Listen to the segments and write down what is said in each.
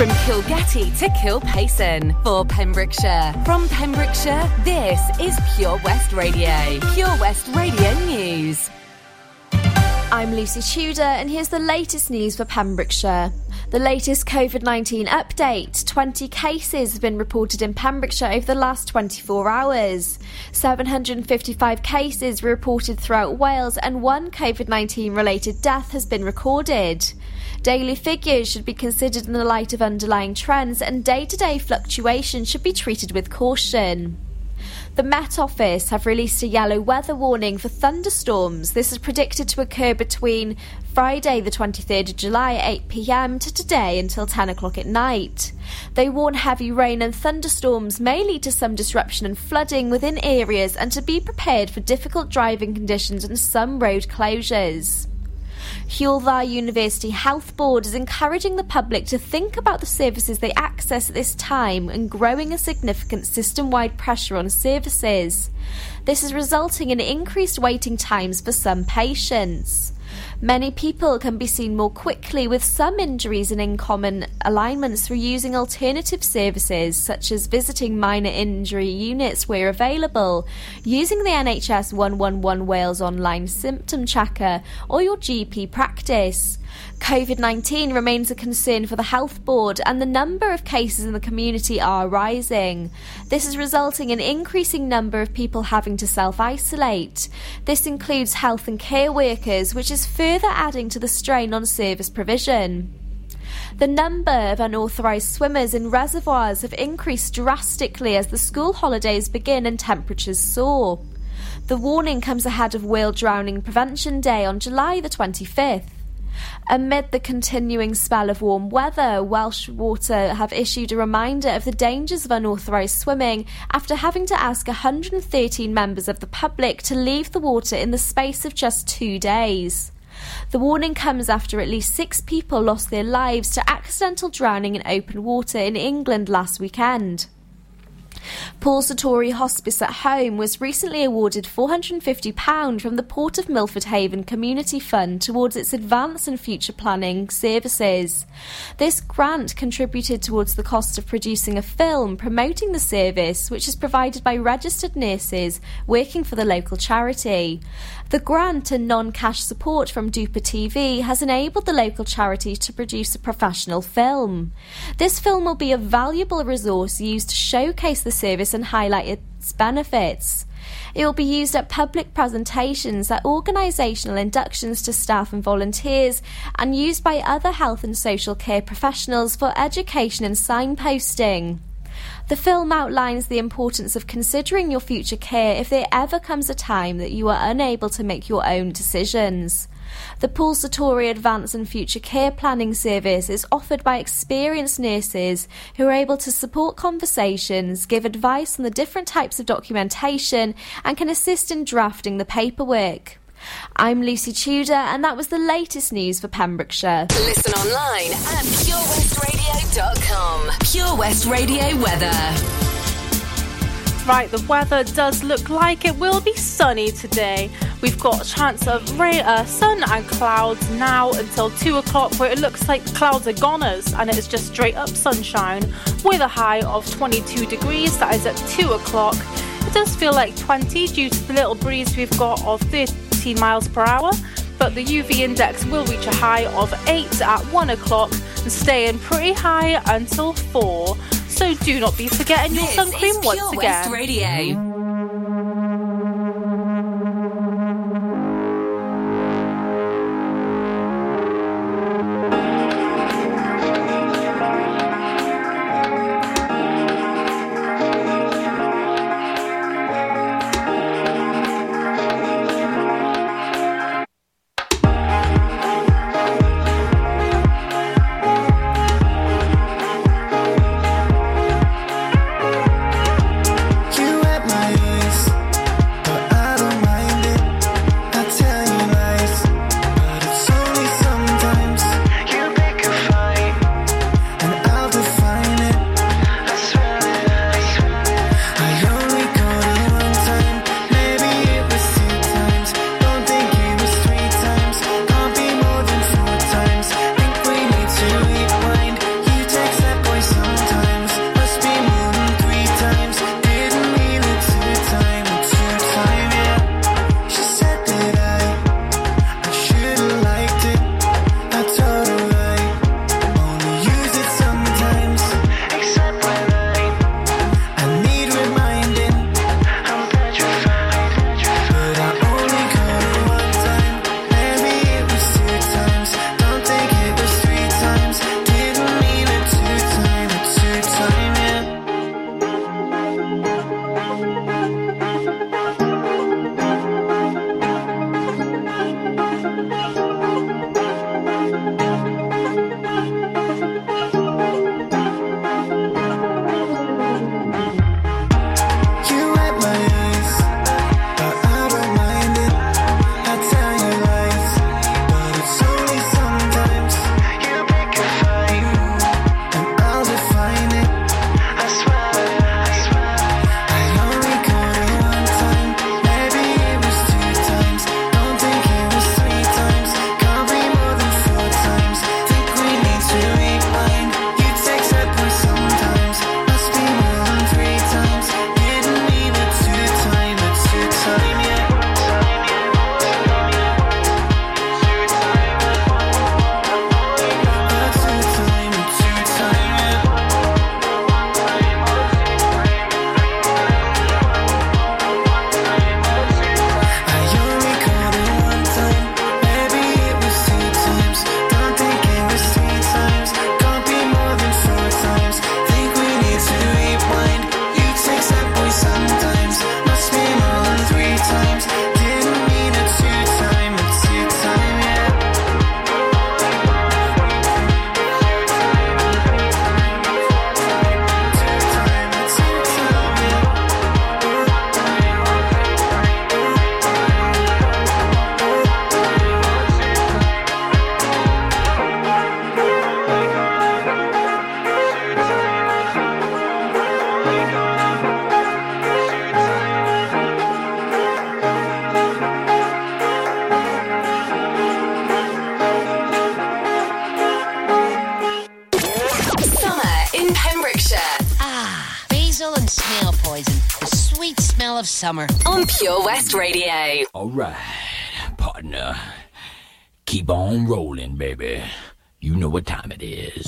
From Kilgetty to Kilpaison for Pembrokeshire. From Pembrokeshire, this is Pure West Radio. Pure West Radio News. I'm Lucy Tudor, and here's the latest news for Pembrokeshire. The latest COVID 19 update 20 cases have been reported in Pembrokeshire over the last 24 hours. 755 cases were reported throughout Wales, and one COVID 19 related death has been recorded. Daily figures should be considered in the light of underlying trends, and day to day fluctuations should be treated with caution. The Met Office have released a yellow weather warning for thunderstorms. This is predicted to occur between Friday, the 23rd of July at 8 pm to today until 10 o'clock at night. They warn heavy rain and thunderstorms may lead to some disruption and flooding within areas and to be prepared for difficult driving conditions and some road closures. Hywel University Health Board is encouraging the public to think about the services they access at this time and growing a significant system wide pressure on services. This is resulting in increased waiting times for some patients. Many people can be seen more quickly with some injuries and in common alignments through using alternative services such as visiting minor injury units where available, using the NHS 111 Wales online symptom tracker, or your GP practice. COVID 19 remains a concern for the Health Board, and the number of cases in the community are rising. This is resulting in increasing number of people having to self isolate. This includes health and care workers, which is further adding to the strain on service provision. The number of unauthorised swimmers in reservoirs have increased drastically as the school holidays begin and temperatures soar. The warning comes ahead of World Drowning Prevention Day on July the 25th. Amid the continuing spell of warm weather, Welsh Water have issued a reminder of the dangers of unauthorised swimming after having to ask 113 members of the public to leave the water in the space of just two days. The warning comes after at least six people lost their lives to accidental drowning in open water in England last weekend. Paul Sartori Hospice at Home was recently awarded £450 from the Port of Milford Haven Community Fund towards its advance and future planning services. This grant contributed towards the cost of producing a film promoting the service, which is provided by registered nurses working for the local charity. The grant and non cash support from Duper TV has enabled the local charity to produce a professional film. This film will be a valuable resource used to showcase the service and highlight its benefits. It will be used at public presentations, at organisational inductions to staff and volunteers, and used by other health and social care professionals for education and signposting. The film outlines the importance of considering your future care if there ever comes a time that you are unable to make your own decisions. The Paul Sartori Advance and Future Care Planning Service is offered by experienced nurses who are able to support conversations, give advice on the different types of documentation, and can assist in drafting the paperwork. I'm Lucy Tudor, and that was the latest news for Pembrokeshire. Listen online at purewestradio.com. Pure West Radio weather. Right, the weather does look like it will be sunny today. We've got a chance of rain, uh, sun and clouds now until 2 o'clock, where it looks like the clouds are goners and it is just straight up sunshine with a high of 22 degrees. That is at 2 o'clock. It does feel like 20 due to the little breeze we've got of 13 miles per hour, but the UV index will reach a high of 8 at 1 o'clock and stay in pretty high until 4. So do not be forgetting your This sun is Pure once again. Radio. Of summer on Pure West Radio. All right, partner. Keep on rolling, baby. You know what time it is.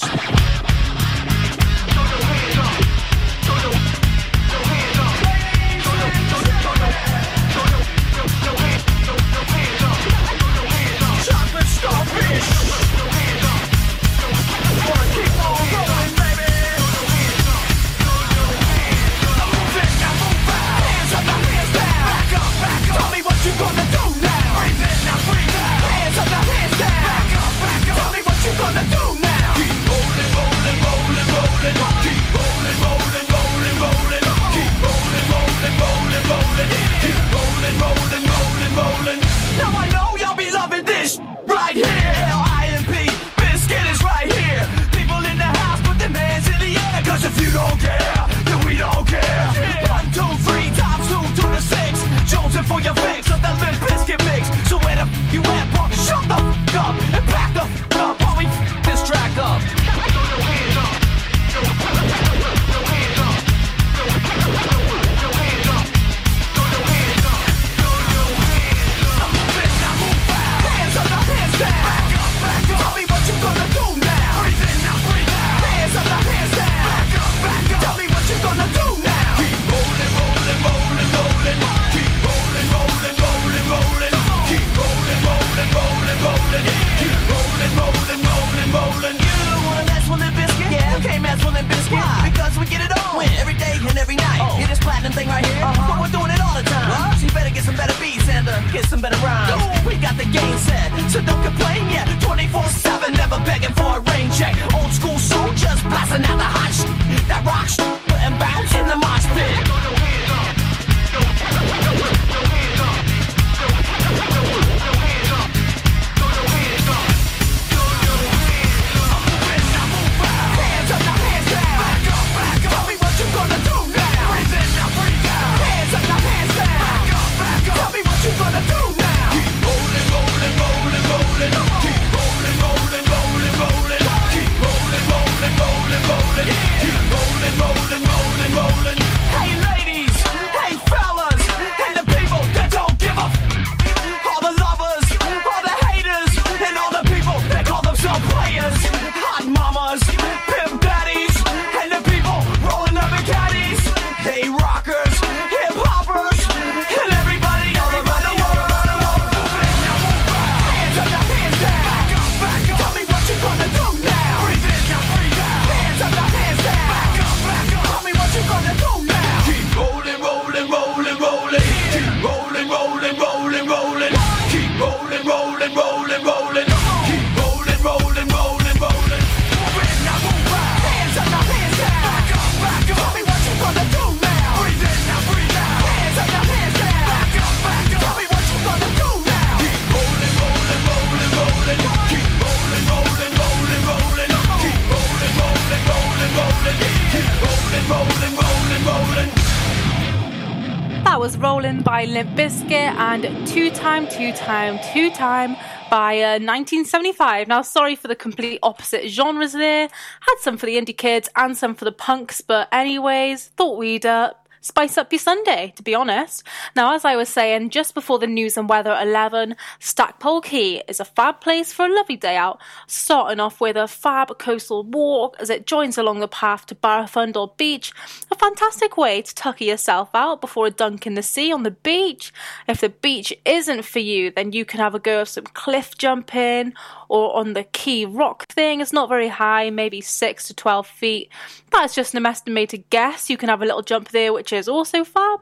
Time, Two Time, by uh, 1975. Now, sorry for the complete opposite genres there. Had some for the indie kids and some for the punks, but anyways, thought we'd uh, spice up your Sunday, to be honest. Now, as I was saying, just before the news and weather at 11, Stackpole Quay is a fab place for a lovely day out, starting off with a fab coastal walk as it joins along the path to Barafundle Beach, a fantastic way to tucker yourself out before a dunk in the sea on the beach. If the beach isn't for you, then you can have a go of some cliff jumping or on the key rock thing. It's not very high, maybe 6 to 12 feet. That's just an estimated guess. You can have a little jump there, which is also fab.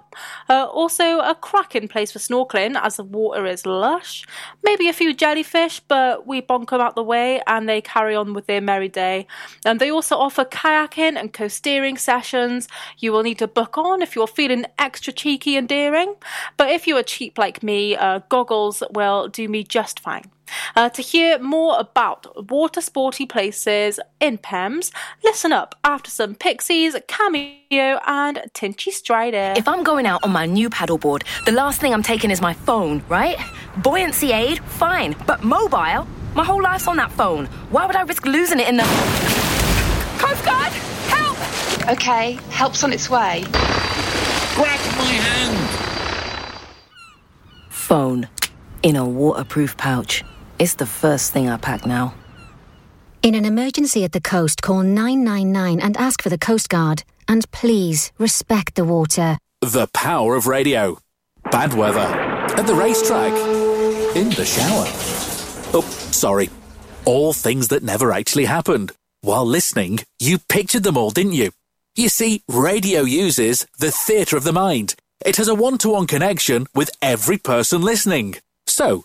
Uh, also, a cracking place for snorkeling as the water is lush. Maybe a few jellyfish, but we bonk them out the way and they carry on with their merry day. And they also offer kayaking and coasteering sessions. You will need to book on if you're feeling extra cheeky and daring. But if you are cheap like me, uh, goggles will do me just fine. Uh, to hear more about water sporty places in Pembs, listen up after some Pixies, Cameo, and Tinchy Stryder. If I'm going out on my new paddleboard, the last thing I'm taking is my phone, right? Buoyancy aid, fine, but mobile? My whole life's on that phone. Why would I risk losing it in the. Coast Guard! Help! Okay, help's on its way. Grab my hand! phone in a waterproof pouch. It's the first thing I pack now. In an emergency at the coast, call 999 and ask for the Coast Guard. And please respect the water. The power of radio. Bad weather. At the racetrack. In the shower. Oh, sorry. All things that never actually happened. While listening, you pictured them all, didn't you? You see, radio uses the theatre of the mind. It has a one to one connection with every person listening. So,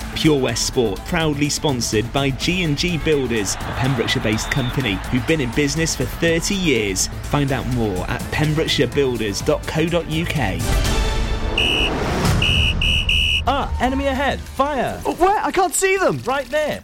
Pure West Sport, proudly sponsored by G&G Builders, a Pembrokeshire-based company who've been in business for 30 years. Find out more at pembrokeshirebuilders.co.uk. Ah, enemy ahead. Fire. Oh, where? I can't see them. Right there.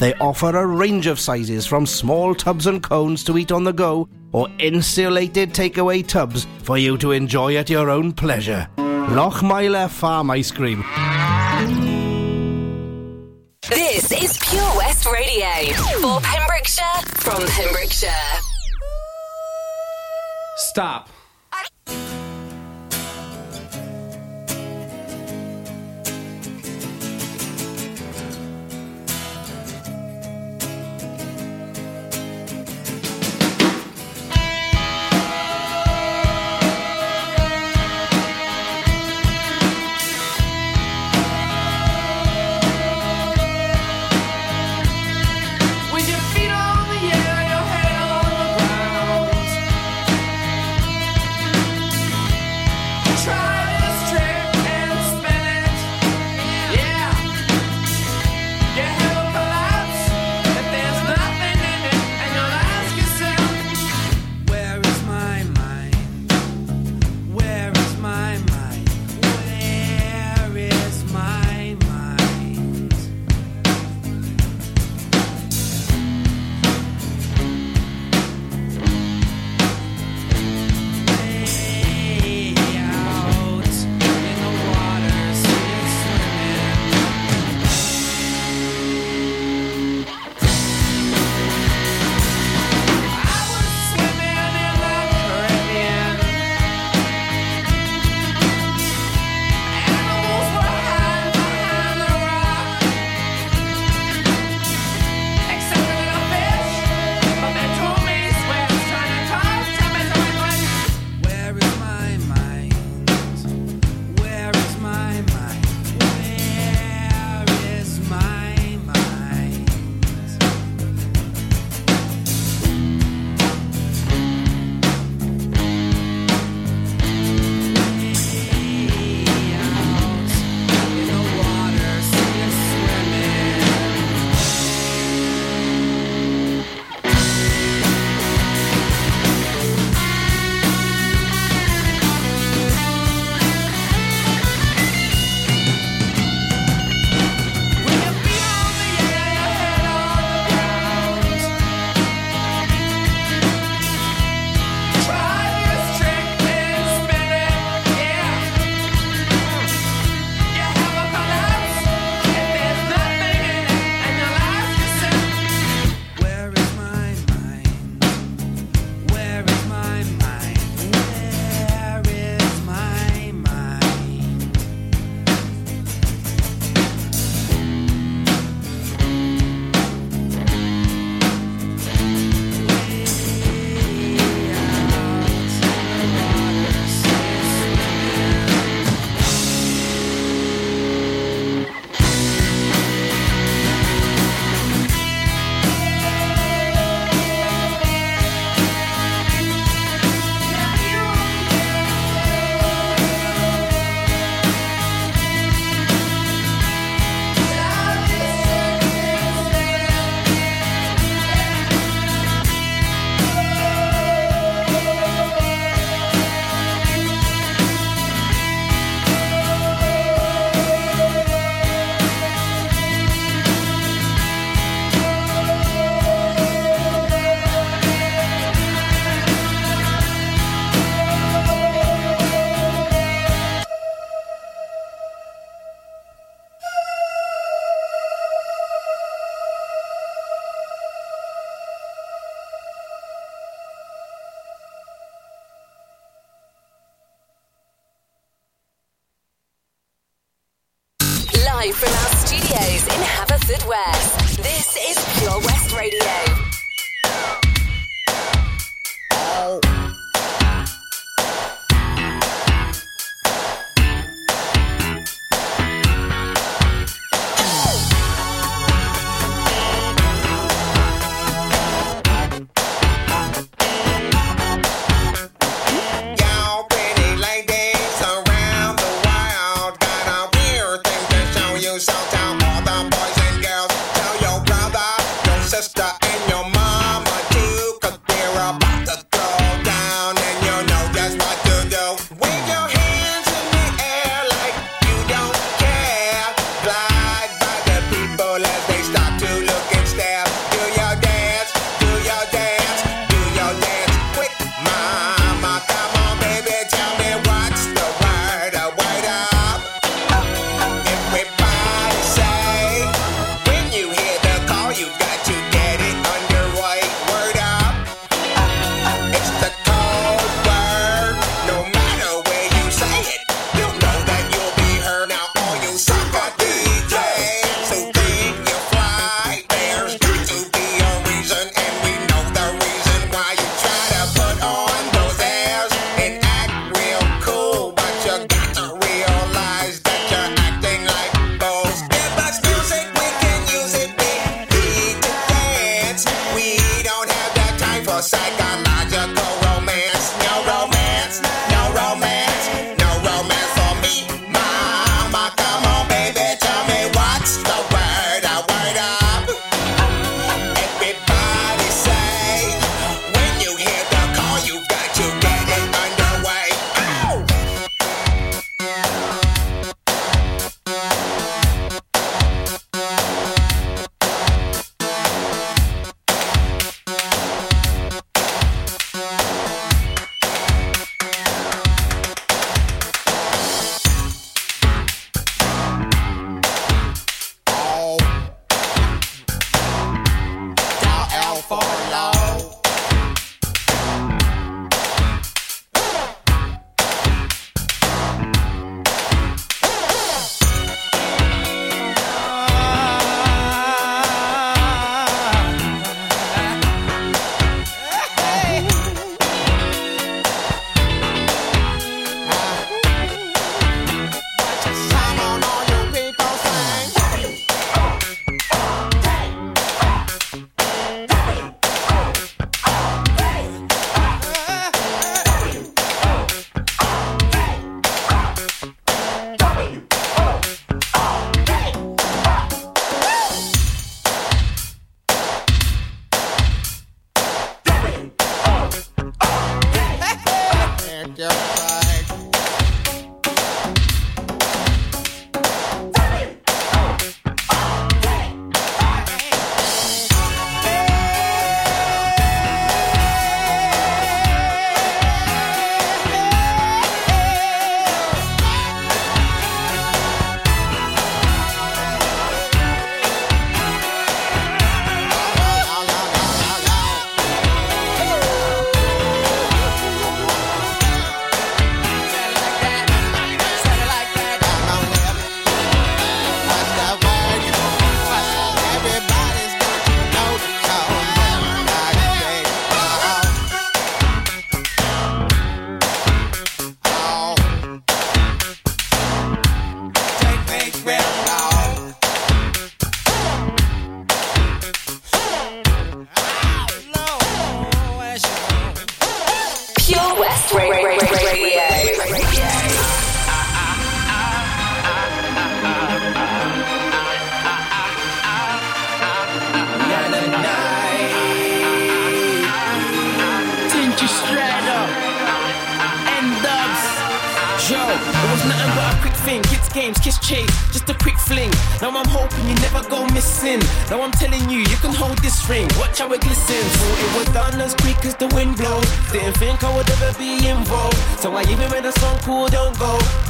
They offer a range of sizes from small tubs and cones to eat on the go or insulated takeaway tubs for you to enjoy at your own pleasure. Lochmeyler Farm Ice Cream. This is Pure West Radio for Pembrokeshire from Pembrokeshire. Stop.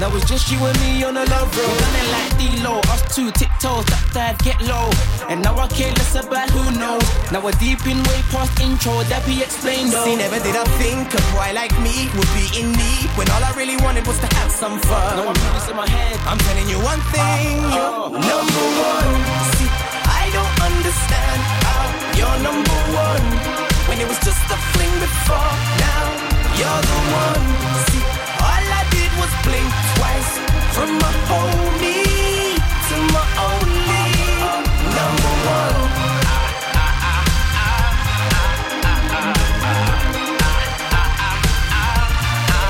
Now it's just you and me on a love road. We done it like D-Lo, us two tiptoes, that dad get low. And now I care less about who knows. Now we're deep in way past intro, that be explained though. See, never did I think a boy like me would be in need when all I really wanted was to have some fun. No, I'm in my head. I'm telling you one thing, ah, you're oh. number one. See, I don't understand how you're number one when it was just a fling before. Now you're the one. See, Was blink twice from my homie to my only number one.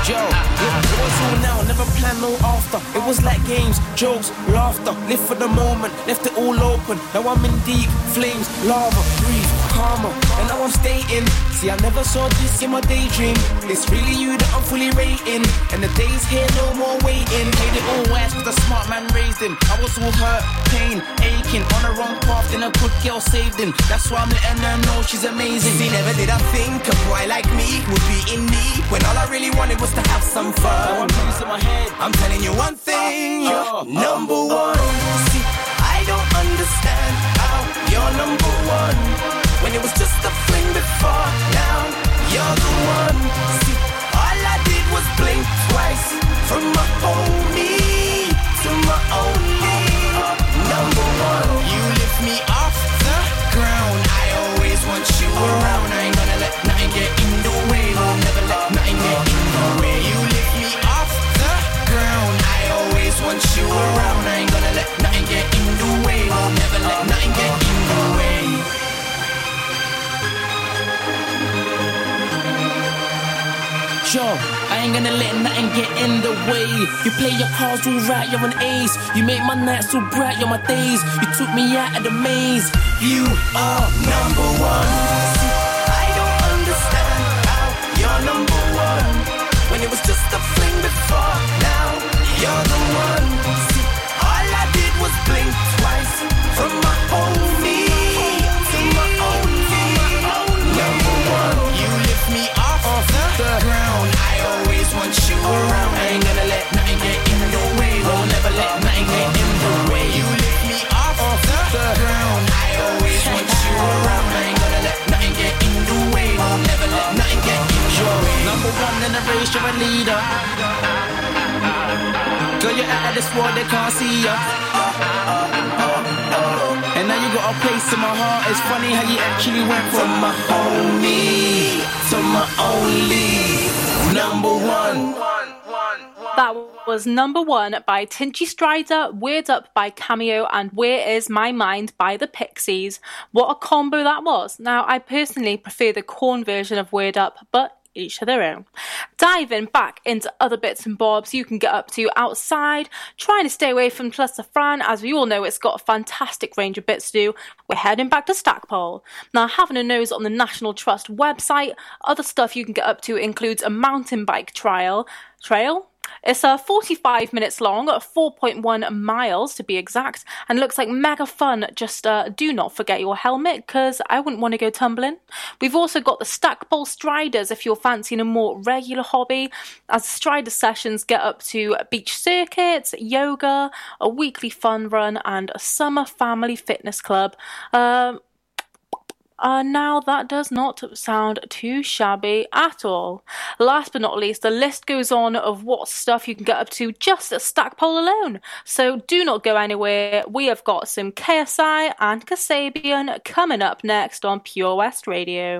Yeah, it was all now, never plan no after. It was like games, jokes, laughter. Live for the moment, left it all open. Now I'm in deep flames, lava, breathe, karma. And now I'm staying. See, I never saw this in my daydream. It's really you that I'm fully rating. And the days here, no more waiting. Made it all worse with a smart man raised him. I was all hurt, pain, aching. On the wrong path, then a good girl saved him. That's why I'm letting her know she's amazing. See, never did I think a boy like me would be in need when all I really wanted was to have some fun. I'm putting my head. I'm telling you one thing, you're number one. See, I don't understand how you're number one when it was just a fling before. Now you're the one. See, all I did was blink twice from my homie to my only number one. You lift me off the ground. I always want you around. I ain't gonna let nothing get in the way. You play your cards all right, you're an ace. You make my nights so bright, you're my days. You took me out of the maze. You are number one. I don't understand how you're number one when it was just race, you're a leader. Girl, you're out of this world, they can't see ya. And now you got a place in my heart. It's funny how you actually went from my homie to my only number one. That was number one by Tinchy Stryder, Word Up by Cameo, and Where Is My Mind by the Pixies. What a combo that was. Now, I personally prefer the Korn version of Word Up, but each to their own. Diving back into other bits and bobs you can get up to outside, trying to stay away from Plus Fran, as we all know it's got a fantastic range of bits to do. We're heading back to Stackpole. Now, having a nose on the National Trust website, other stuff you can get up to includes a mountain bike trial. Trail? It's uh, 45 minutes long, 4.1 miles to be exact, and looks like mega fun. Just uh, do not forget your helmet, because I wouldn't want to go tumbling. We've also got the Stackpole Striders if you're fancying a more regular hobby, as Strider sessions get up to beach circuits, yoga, a weekly fun run, and a summer family fitness club. Um, uh, now that does not sound too shabby at all. Last but not least, the list goes on of what stuff you can get up to just at Stackpole alone. So do not go anywhere. We have got some KSI and Kasabian coming up next on Pure West Radio.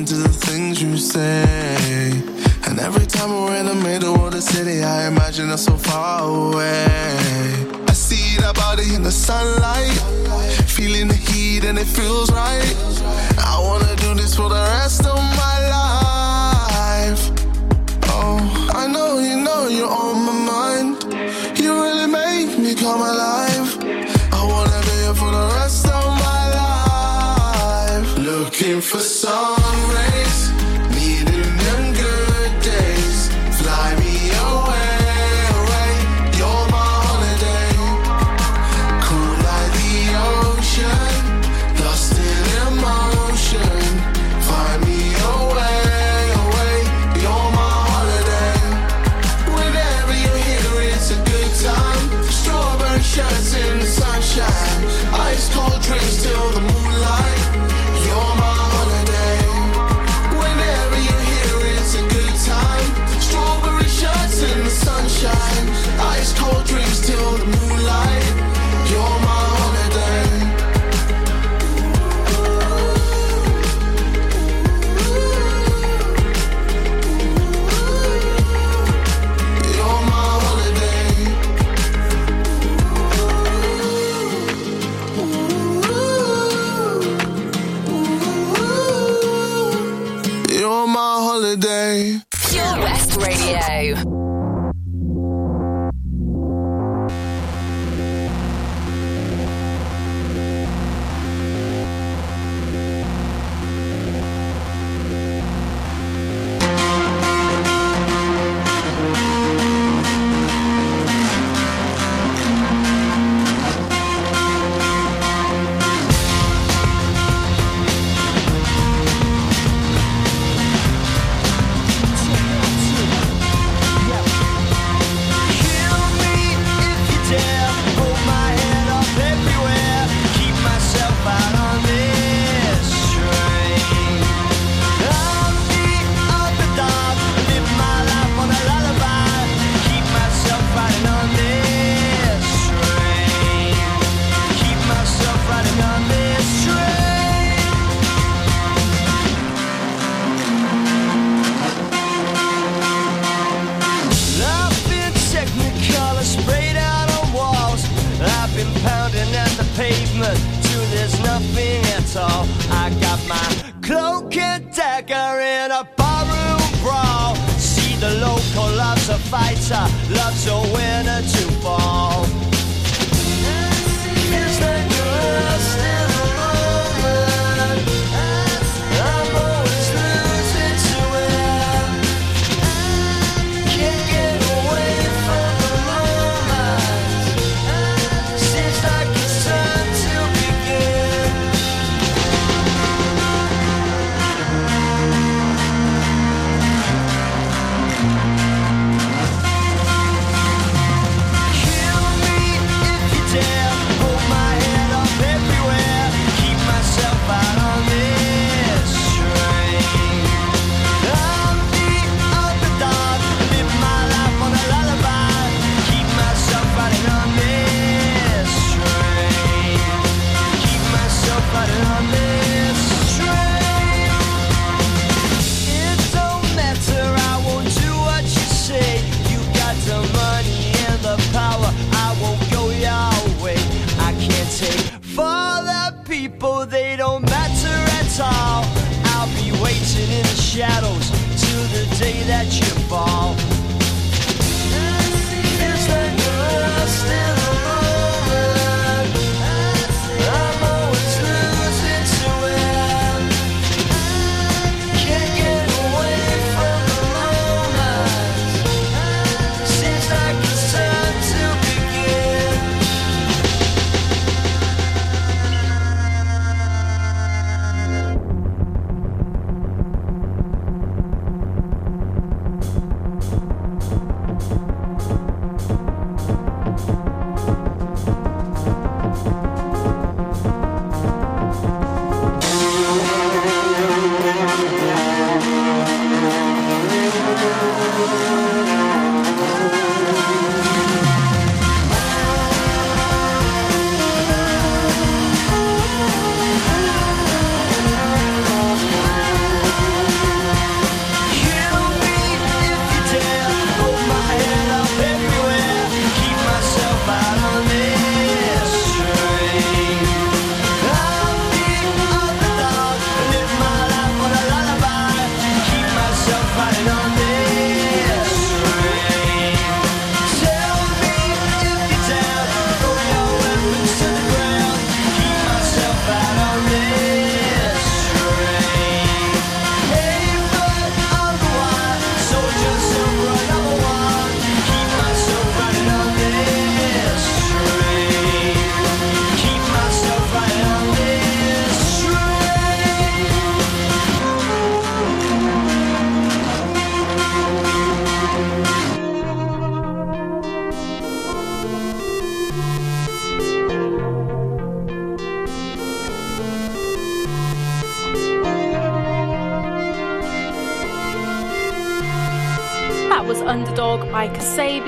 listen to the things you say. And every time we're in the middle of the city, I imagine us so far away. I see that body in the sunlight, feeling the heat and it feels right. I wanna do this for the rest of my life. Oh, I know you know you're on my mind. You really make me come alive. I wanna be here for the rest of my life. Looking for some.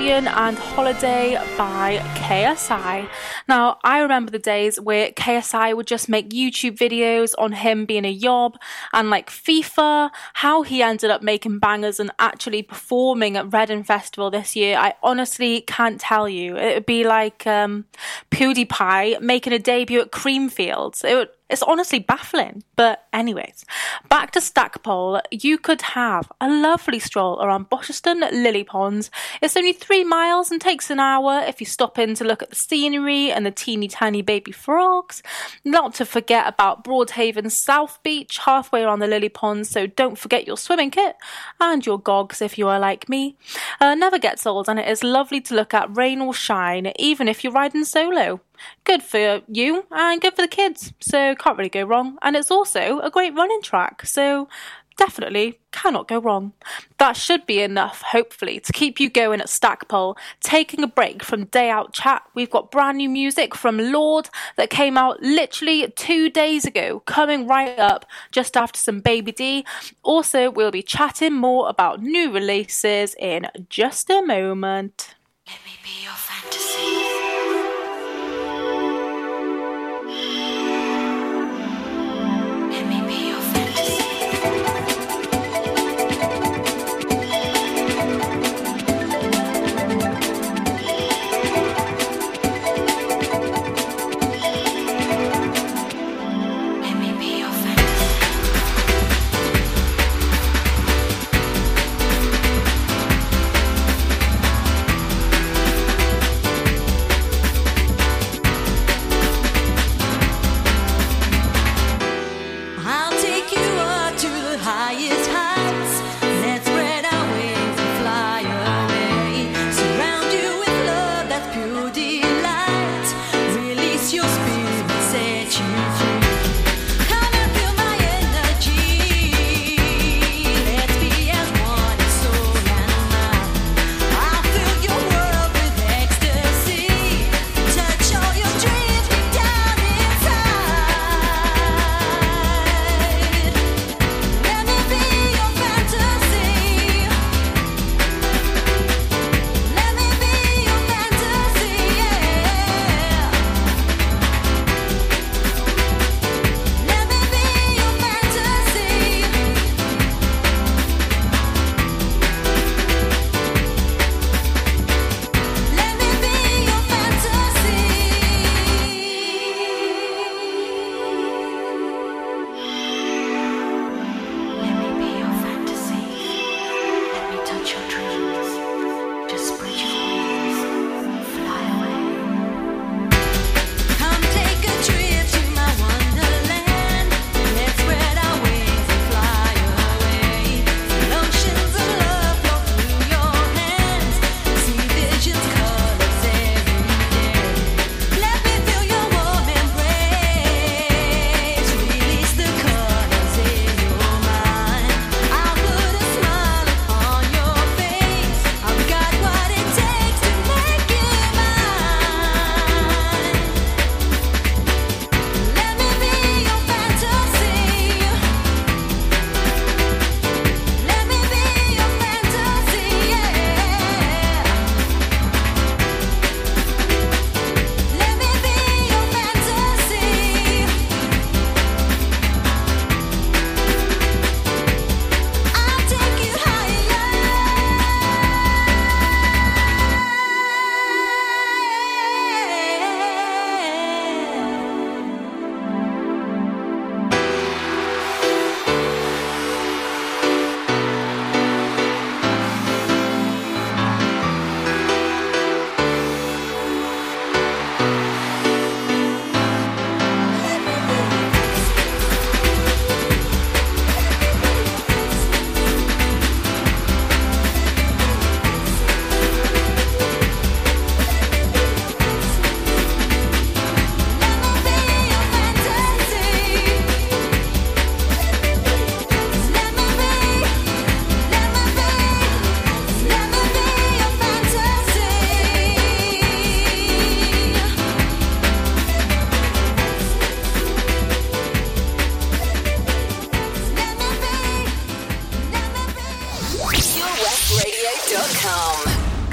Kasabian and Holiday by KSI. Now, I remember the days where KSI would just make YouTube videos on him being a yob and like FIFA, how he ended up making bangers and actually performing at Reading Festival this year. I honestly can't tell you. It would be like um, PewDiePie making a debut at Creamfields. It would, it's honestly baffling. But, anyways, back to Stackpole. You could have a lovely stroll around Bosherston Lily Ponds. It's only three miles and takes an hour if you stop in to look at the scenery and the teeny tiny baby frogs. Not to forget about Broadhaven South Beach, halfway around the Lily Ponds, so don't forget your swimming kit and your gogs if you are like me. Uh, never gets old, and it is lovely to look at rain or shine, even if you're riding solo good for you and good for the kids. So can't really go wrong. And it's also a great running track. So definitely cannot go wrong. That should be enough, hopefully, to keep you going at Stackpole. Taking a break from day out chat, we've got brand new music from Lorde that came out literally two days ago, coming right up just after some Baby D. Also, we'll be chatting more about new releases in just a moment. Let me be your fantasy.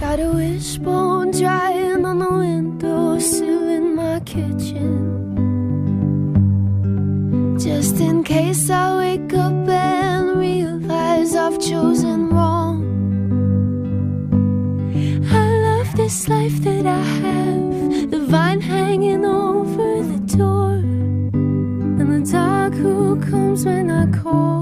Got a wishbone drying on the windowsill in my kitchen. Just in case I wake up and realize I've chosen wrong. I love this life that I have, the vine hanging over the door, and the dog who comes when I call.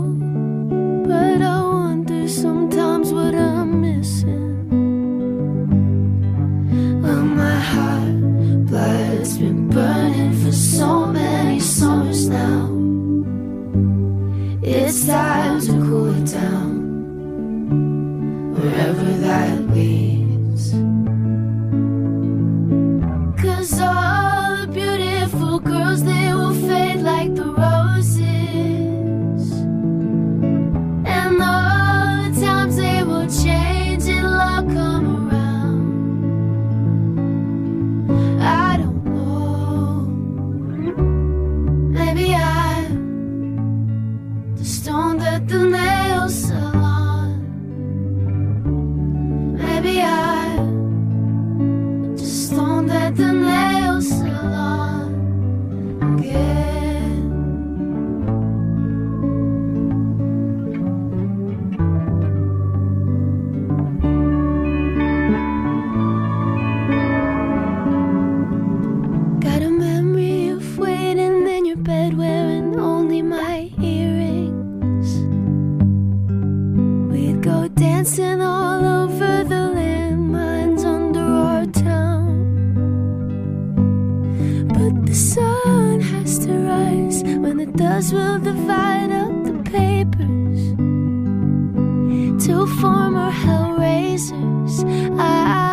Does, we'll divide up the papers. Two former hellraisers. I'm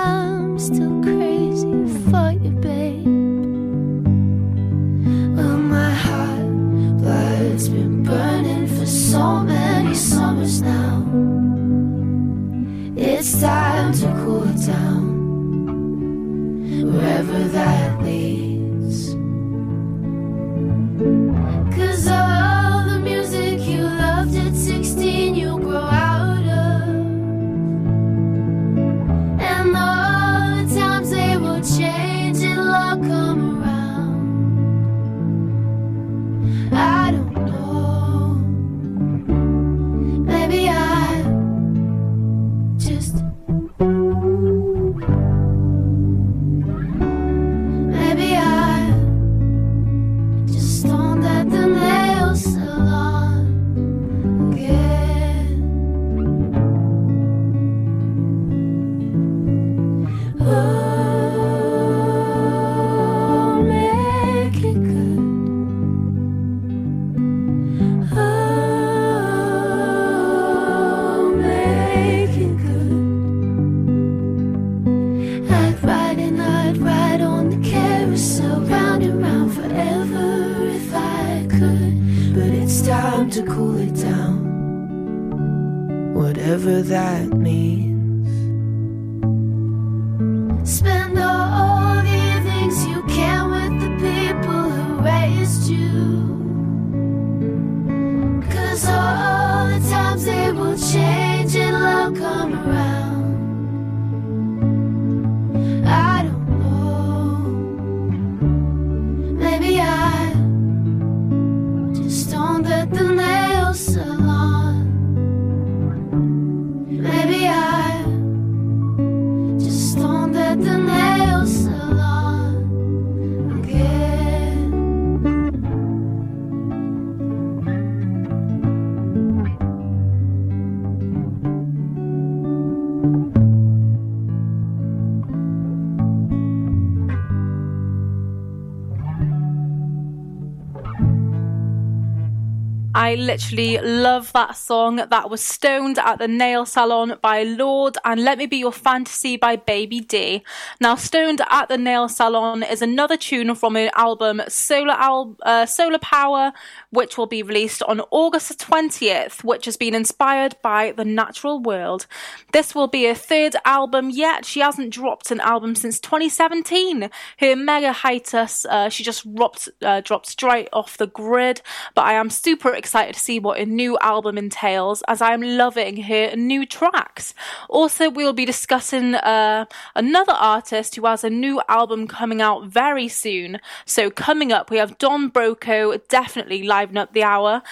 I literally love that song. That was Stoned at the Nail Salon by Lorde and Let Me Be Your Fantasy by Baby D. Now, Stoned at the Nail Salon is another tune from her album Solar, Al- uh, Solar Power, which will be released on August 20th, which has been inspired by the natural world. This will be her third album yet. She hasn't dropped an album since 2017. Her mega hiatus, uh, she just dropped, uh, dropped straight off the grid, but I am super excited excited to see what a new album entails, as I'm loving her new tracks. Also, we'll be discussing uh, another artist who has a new album coming out very soon. So, coming up, we have Don Broco, definitely liven up the hour,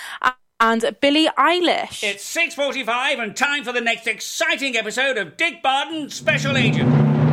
and Billie Eilish. It's 6.45 and time for the next exciting episode of Dick Barton Special Agent.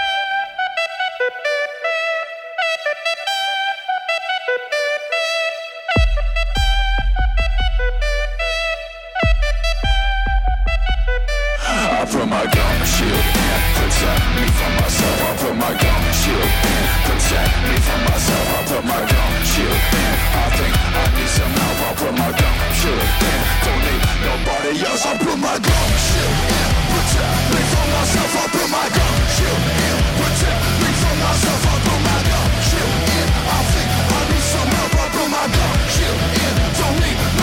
shield and protect me from myself. I put my gun shield and protect me from myself. I put my gun shield and I think I need some help. I put my gun shield and don't need nobody else. I put my gun shield and protect me from myself. I put my gun shield and protect me from myself. I put my gun shield and I think I need some help. I put my gun shield and don't need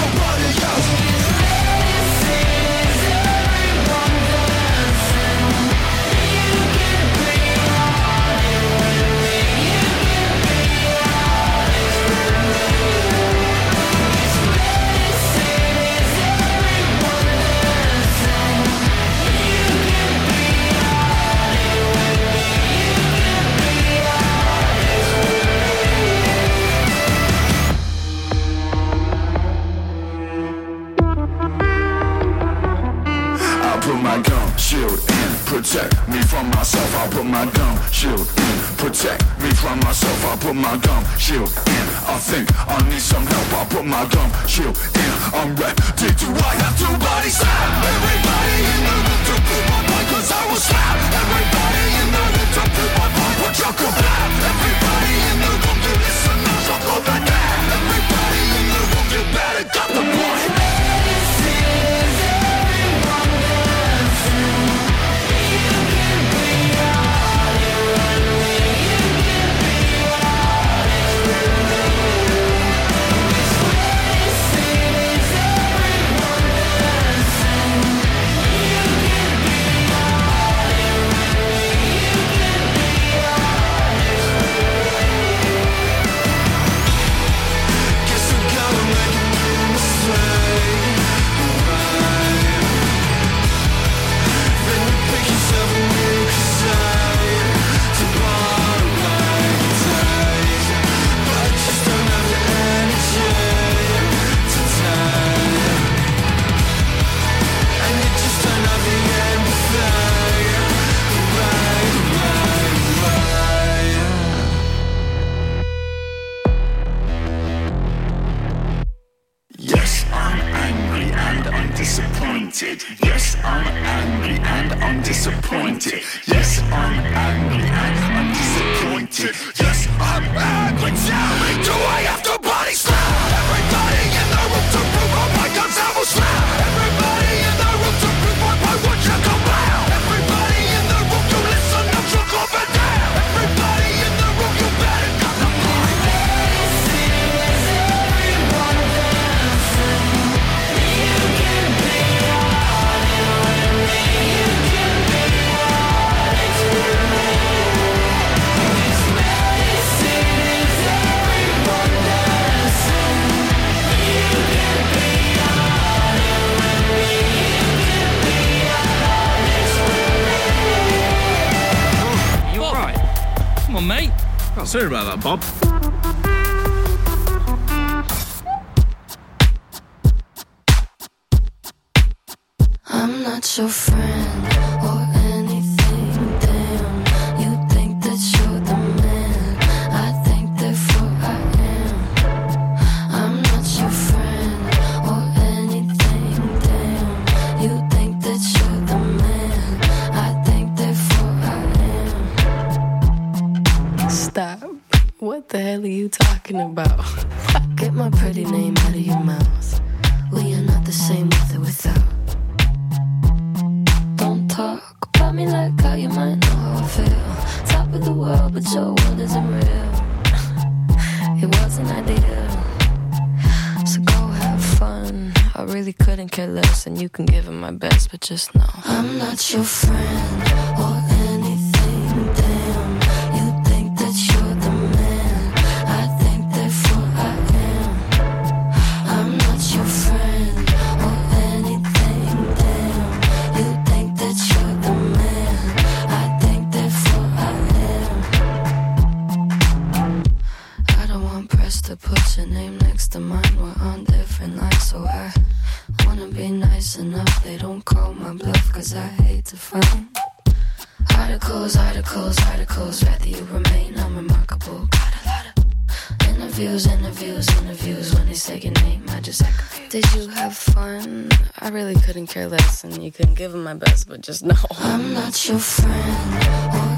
shield in. I think I need some help. I put my gun shield in. I'm ready. I'm angry and I'm disappointed. Yes, I'm angry. Sorry about that, Bob. I'm not your friend. careless and you couldn't give him my best, but just know I'm not your friend.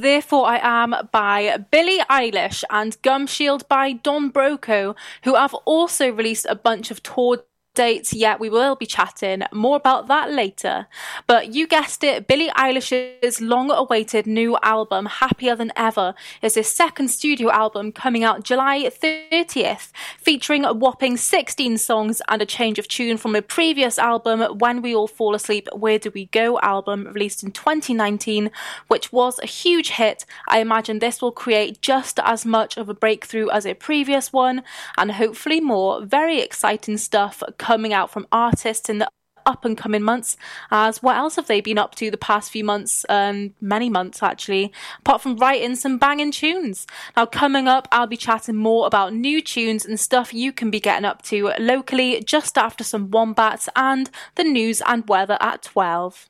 Therefore I Am by Billie Eilish and Gum Shield by Don Broco, who have also released a bunch of tour dates yet. We will be chatting more about that later. But you guessed it billie eilish's long awaited new album happier than ever is his second studio album coming out july 30th featuring a whopping 16 songs and a change of tune from a previous album when we all fall asleep where do we go album released in 2019 which was a huge hit. I imagine this will create just as much of a breakthrough as a previous one. And hopefully more. Very exciting stuff coming out from artists in the up and coming months as what else have they been up to the past few months um many months actually apart from writing some banging tunes now coming up i'll be chatting more about new tunes and stuff you can be getting up to locally just after some wombats and the news and weather at 12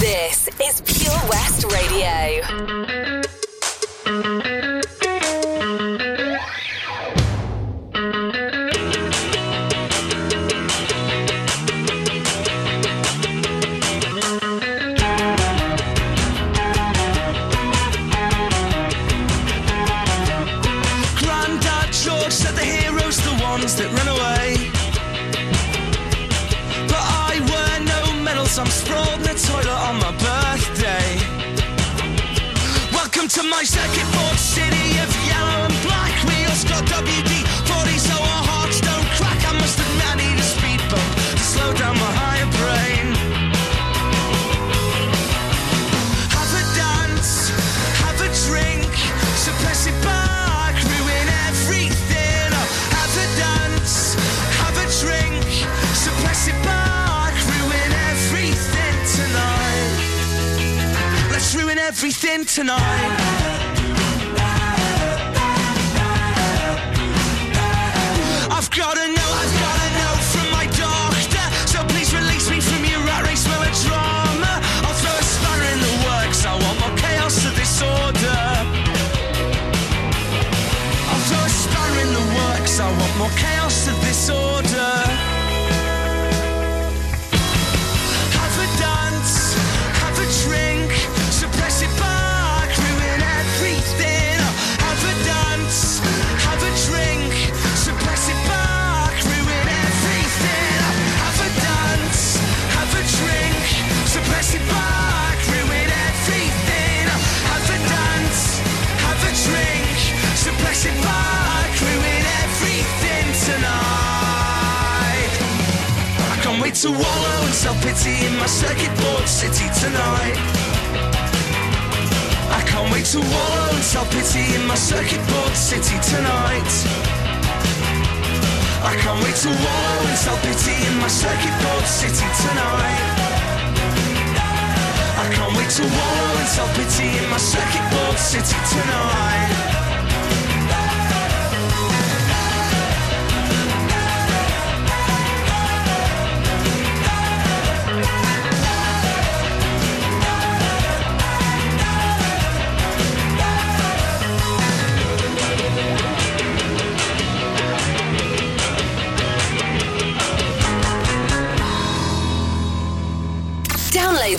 This is Pure West Radio. Let's everything tonight. I've gotta know, self-pity in my circuit board city tonight. I can't wait to wallow in self-pity in my circuit board city tonight. I can't wait to wallow in self-pity in my circuit board city tonight. I can't wait to wallow in self-pity in my circuit board city tonight.